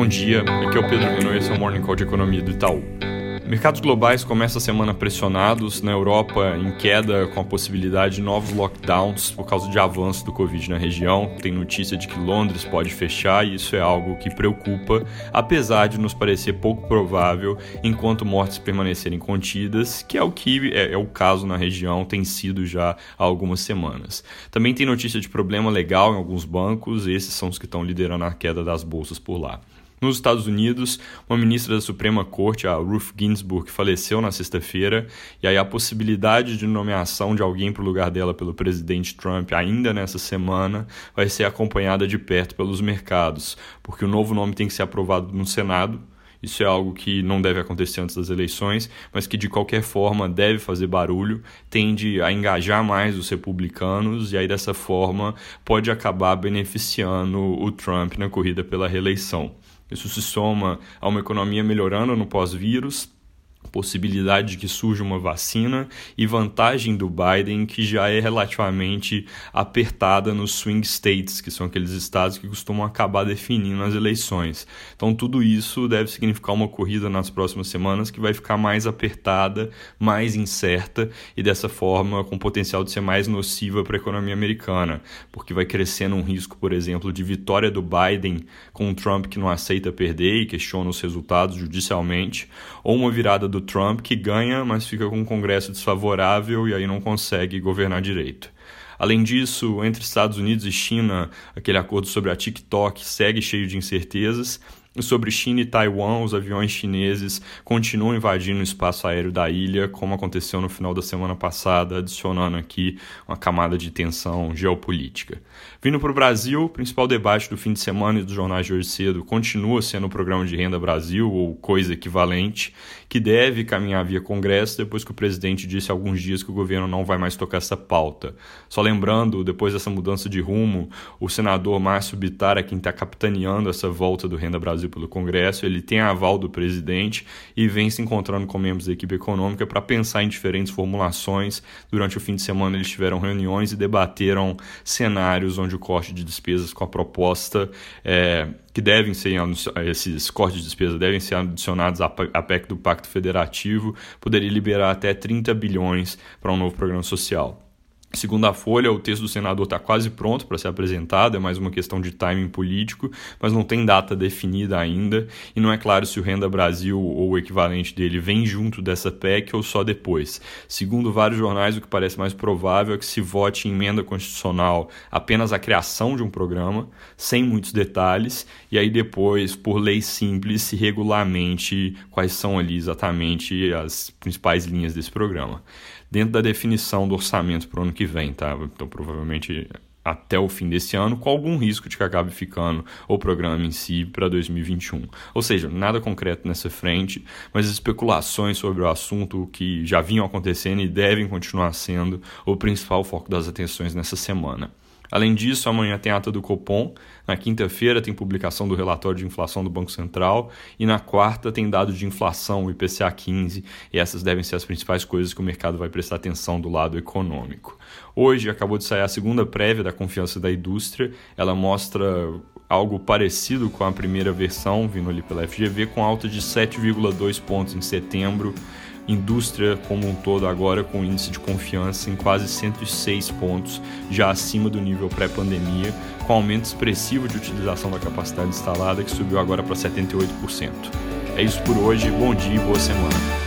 Bom dia, aqui é o Pedro Renault e esse é o Morning Call de Economia do Itaú. Mercados globais começam a semana pressionados, na Europa em queda com a possibilidade de novos lockdowns por causa de avanço do Covid na região. Tem notícia de que Londres pode fechar e isso é algo que preocupa, apesar de nos parecer pouco provável enquanto mortes permanecerem contidas, que é o que é, é o caso na região, tem sido já há algumas semanas. Também tem notícia de problema legal em alguns bancos, esses são os que estão liderando a queda das bolsas por lá. Nos Estados Unidos, uma ministra da Suprema Corte, a Ruth Ginsburg, faleceu na sexta-feira, e aí a possibilidade de nomeação de alguém para o lugar dela pelo presidente Trump ainda nessa semana vai ser acompanhada de perto pelos mercados, porque o novo nome tem que ser aprovado no Senado. Isso é algo que não deve acontecer antes das eleições, mas que de qualquer forma deve fazer barulho, tende a engajar mais os republicanos e aí dessa forma pode acabar beneficiando o Trump na corrida pela reeleição. Isso se soma a uma economia melhorando no pós-vírus possibilidade de que surja uma vacina e vantagem do Biden que já é relativamente apertada nos swing states, que são aqueles estados que costumam acabar definindo as eleições. Então tudo isso deve significar uma corrida nas próximas semanas que vai ficar mais apertada, mais incerta e dessa forma com potencial de ser mais nociva para a economia americana, porque vai crescendo um risco, por exemplo, de vitória do Biden com um Trump que não aceita perder e questiona os resultados judicialmente, ou uma virada do Trump que ganha, mas fica com um Congresso desfavorável e aí não consegue governar direito. Além disso, entre Estados Unidos e China, aquele acordo sobre a TikTok segue cheio de incertezas Sobre China e Taiwan, os aviões chineses continuam invadindo o espaço aéreo da ilha, como aconteceu no final da semana passada, adicionando aqui uma camada de tensão geopolítica. Vindo para o Brasil, o principal debate do fim de semana e dos jornais de hoje cedo continua sendo o programa de renda Brasil, ou coisa equivalente, que deve caminhar via Congresso depois que o presidente disse há alguns dias que o governo não vai mais tocar essa pauta. Só lembrando, depois dessa mudança de rumo, o senador Márcio Bittar é quem está capitaneando essa volta do Renda Brasil pelo Congresso, ele tem aval do presidente e vem se encontrando com membros da equipe econômica para pensar em diferentes formulações. Durante o fim de semana eles tiveram reuniões e debateram cenários onde o corte de despesas com a proposta é, que devem ser esses cortes de despesa devem ser adicionados à PEC do Pacto Federativo, poderia liberar até 30 bilhões para um novo programa social. Segundo a Folha, o texto do senador está quase pronto para ser apresentado, é mais uma questão de timing político, mas não tem data definida ainda e não é claro se o Renda Brasil ou o equivalente dele vem junto dessa PEC ou só depois. Segundo vários jornais, o que parece mais provável é que se vote em emenda constitucional apenas a criação de um programa, sem muitos detalhes, e aí depois, por lei simples, se regulamente quais são ali exatamente as principais linhas desse programa dentro da definição do orçamento para o ano que vem, tá? Então, provavelmente até o fim desse ano, com algum risco de que acabe ficando o programa em si para 2021. Ou seja, nada concreto nessa frente, mas especulações sobre o assunto que já vinham acontecendo e devem continuar sendo o principal foco das atenções nessa semana. Além disso, amanhã tem ata do Copom, na quinta-feira tem publicação do relatório de inflação do Banco Central e na quarta tem dados de inflação, o IPCA 15, e essas devem ser as principais coisas que o mercado vai prestar atenção do lado econômico. Hoje acabou de sair a segunda prévia da confiança da indústria, ela mostra algo parecido com a primeira versão, vindo ali pela FGV, com alta de 7,2 pontos em setembro indústria como um todo agora com índice de confiança em quase 106 pontos, já acima do nível pré-pandemia, com aumento expressivo de utilização da capacidade instalada que subiu agora para 78%. É isso por hoje, bom dia e boa semana.